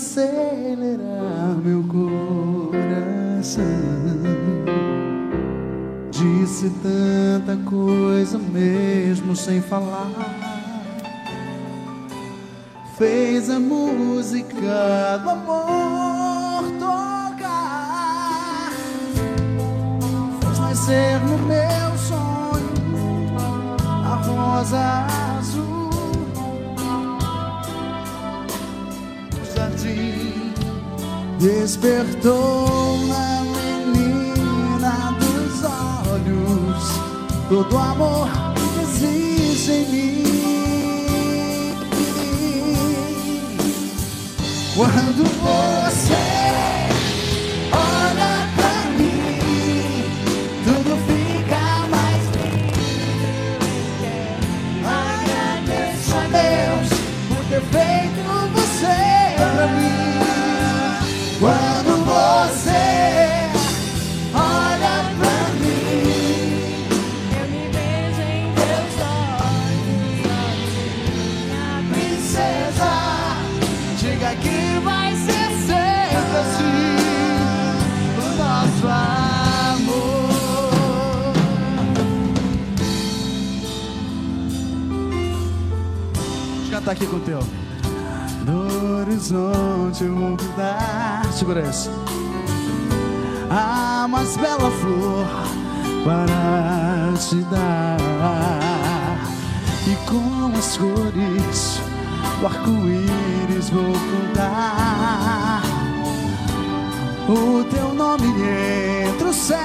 acelerar meu coração. Disse tanta coisa mesmo sem falar. Fez a música do amor tocar. Fez nascer no meu sonho a rosa despertou na menina dos olhos todo amor que existe em mim. Quando você Cantar aqui com o teu. Horizonte eu vou dar. Segura isso. A mais bela flor para te dar. E com as cores do arco-íris vou cantar. O teu nome entre o céu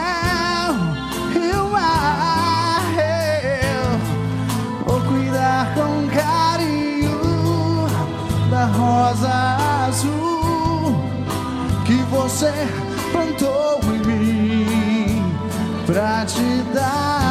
e o mar. Rosa azul que você plantou em mim pra te dar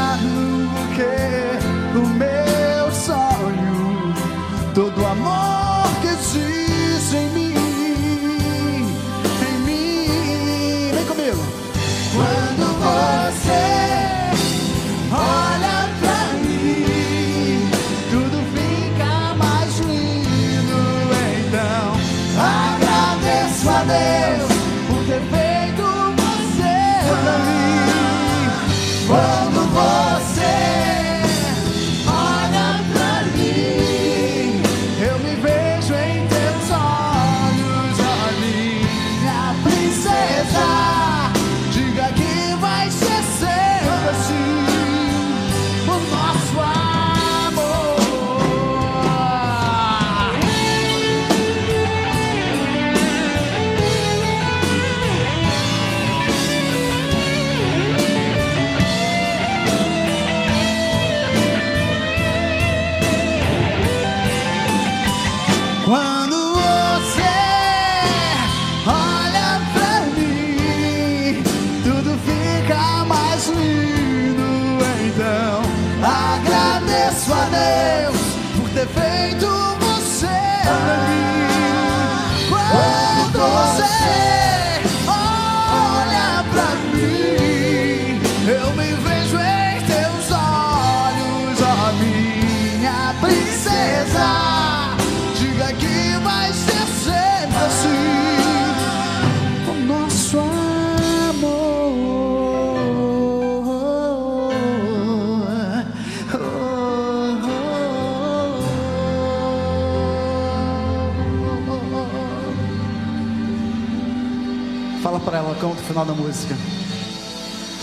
final da música.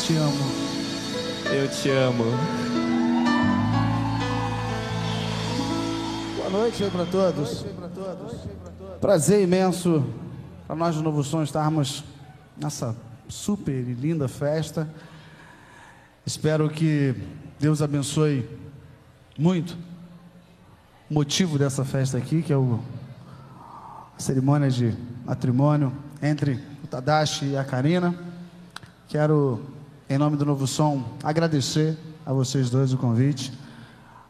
Te amo. Eu te amo. Boa noite para todos. Prazer imenso para nós do Novo Som estarmos nessa super e linda festa. Espero que Deus abençoe muito o motivo dessa festa aqui, que é o, a cerimônia de matrimônio entre Tadashi e a Karina. Quero, em nome do Novo Som, agradecer a vocês dois o convite.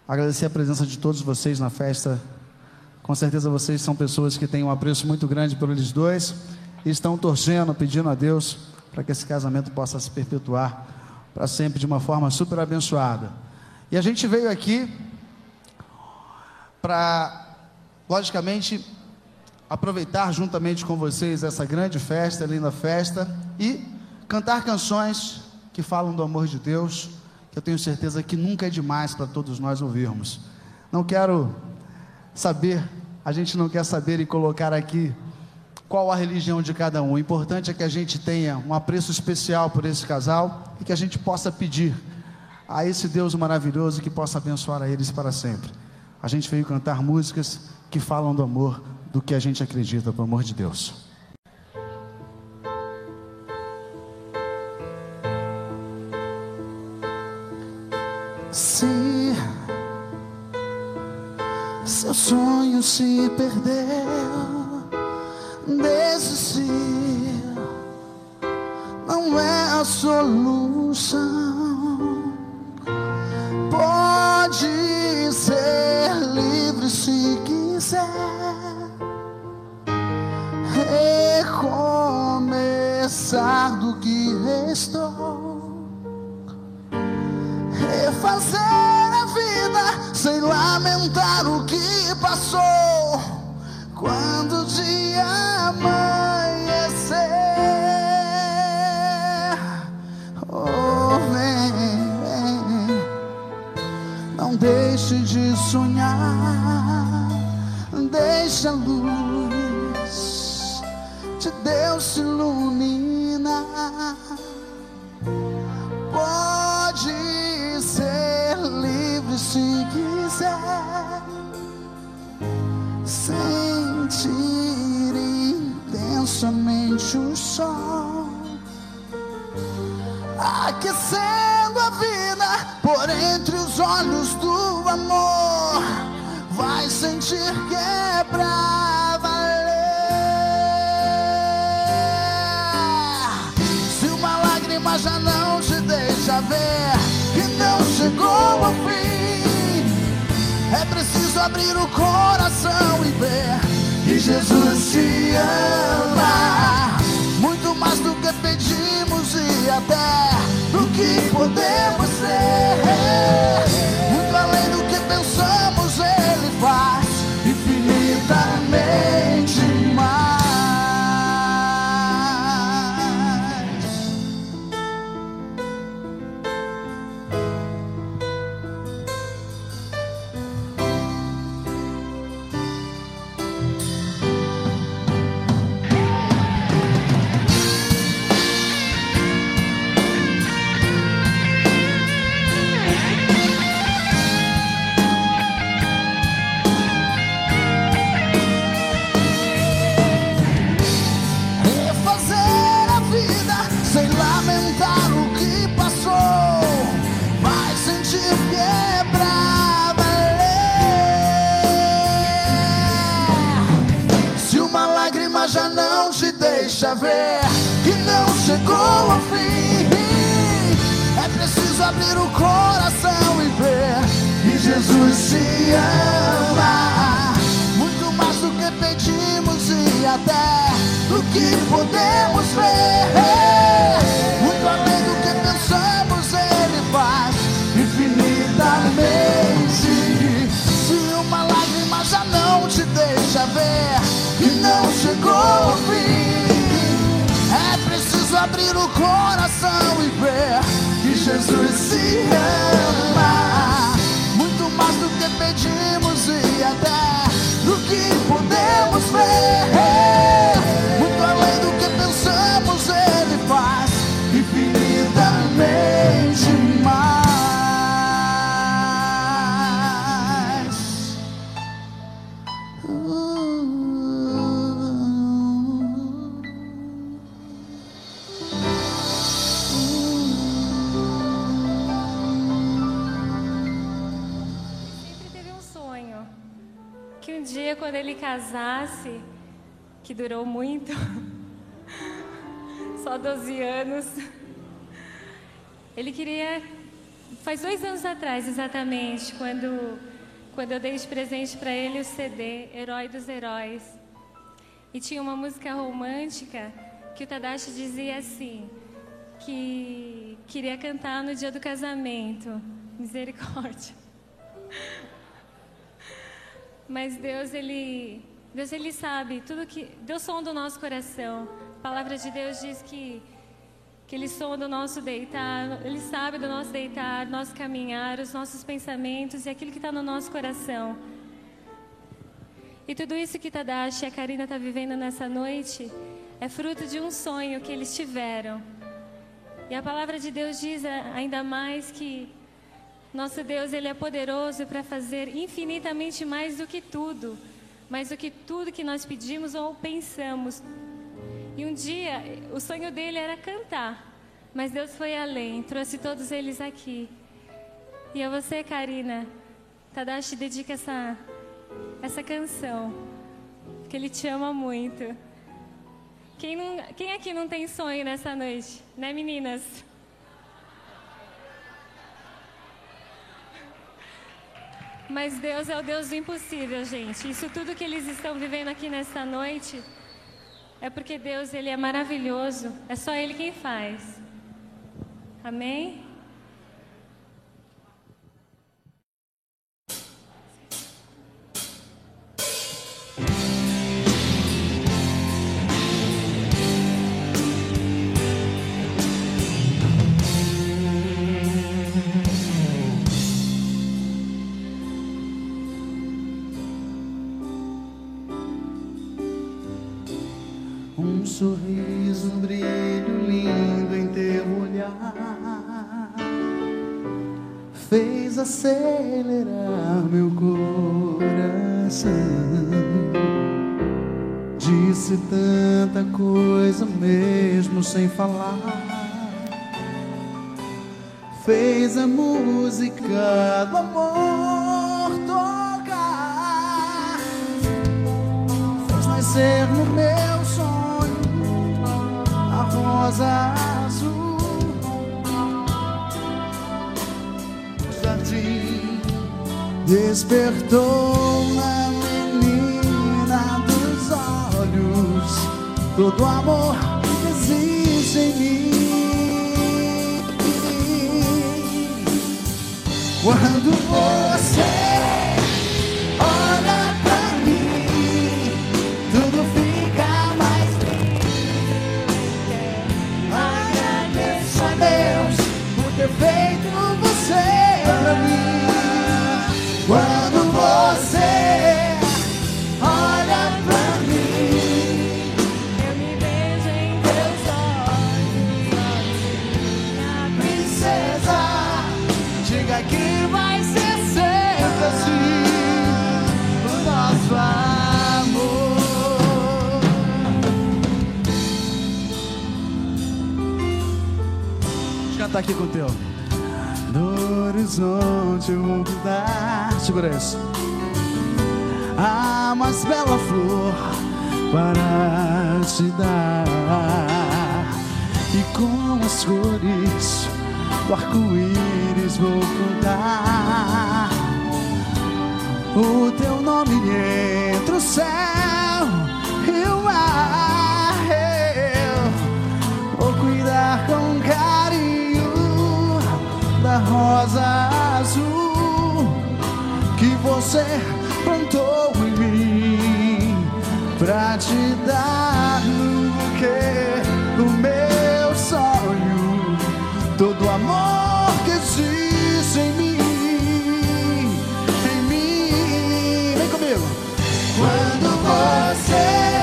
Agradecer a presença de todos vocês na festa. Com certeza vocês são pessoas que têm um apreço muito grande por eles dois e estão torcendo, pedindo a Deus para que esse casamento possa se perpetuar para sempre de uma forma super abençoada. E a gente veio aqui para, logicamente, aproveitar juntamente com vocês essa grande festa, linda festa e cantar canções que falam do amor de Deus, que eu tenho certeza que nunca é demais para todos nós ouvirmos. Não quero saber, a gente não quer saber e colocar aqui qual a religião de cada um. O importante é que a gente tenha um apreço especial por esse casal e que a gente possa pedir a esse Deus maravilhoso que possa abençoar a eles para sempre. A gente veio cantar músicas que falam do amor, do que a gente acredita, pelo amor de Deus. Se seu sonho se perdeu, desistir não é a solução. Lamentar o que passou. Quando o dia amanhecer, oh, vem, vem. não deixe de sonhar, deixa a luz de Deus se iluminar sol aquecendo a vida por entre os olhos do amor vai sentir que é se uma lágrima já não te deixa ver que não chegou ao fim, é preciso abrir o coração e ver que Jesus te ama. Pedimos e até do que podemos ser. Deixa ver que não chegou ao fim, é preciso abrir o coração e ver que Jesus te ama. Muito mais do que pedimos e até do que podemos ver. Preciso abrir o coração e ver que Jesus se ama. Quando ele casasse, que durou muito, só 12 anos, ele queria, faz dois anos atrás exatamente, quando, quando eu dei de presente para ele o CD Herói dos Heróis, e tinha uma música romântica que o Tadashi dizia assim, que queria cantar no dia do casamento, Misericórdia. Mas Deus, Ele, Deus, Ele sabe tudo que. Deus sonda o nosso coração. A palavra de Deus diz que, que Ele sonda o nosso deitar, Ele sabe do nosso deitar, nosso caminhar, os nossos pensamentos e aquilo que está no nosso coração. E tudo isso que Tadashi e a Karina está vivendo nessa noite é fruto de um sonho que eles tiveram. E a palavra de Deus diz ainda mais que nosso Deus, Ele é poderoso para fazer infinitamente mais do que tudo, mais do que tudo que nós pedimos ou pensamos. E um dia, o sonho dele era cantar, mas Deus foi além, trouxe todos eles aqui. E a você, Karina, Tadashi dedica essa, essa canção, porque Ele te ama muito. Quem, não, quem aqui não tem sonho nessa noite, né, meninas? Mas Deus é o Deus do impossível, gente. Isso tudo que eles estão vivendo aqui nesta noite é porque Deus ele é maravilhoso. É só Ele quem faz. Amém? Fez acelerar meu coração. Disse tanta coisa mesmo sem falar. Fez a música do amor tocar. Fez nascer no meu rosa despertou na menina dos olhos todo amor que existe em mim. Quando você cantar aqui com o teu. No horizonte eu vou. Segura isso. A mais bela flor para te dar. E com as cores do arco-íris vou cantar. O teu nome entre o céu e o mar. Eu vou cuidar com carinho da rosa azul que você plantou em mim pra te dar no buquê do meu sonho todo o amor Quando você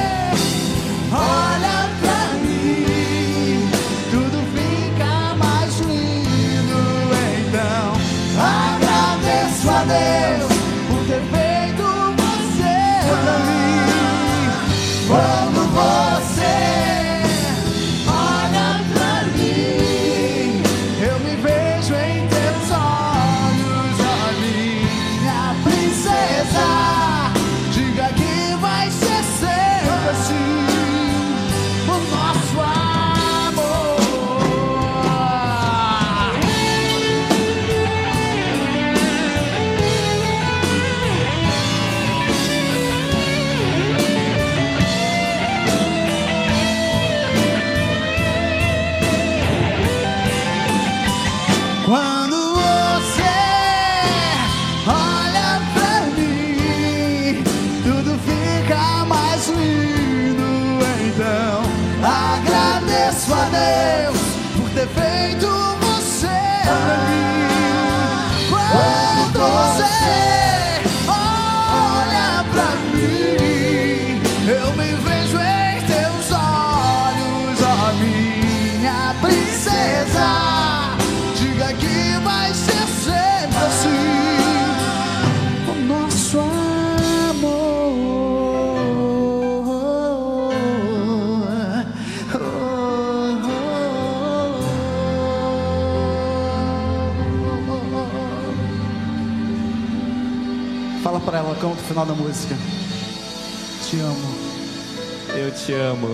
Fala pra ela, canta o final da música. Te amo. Eu te amo.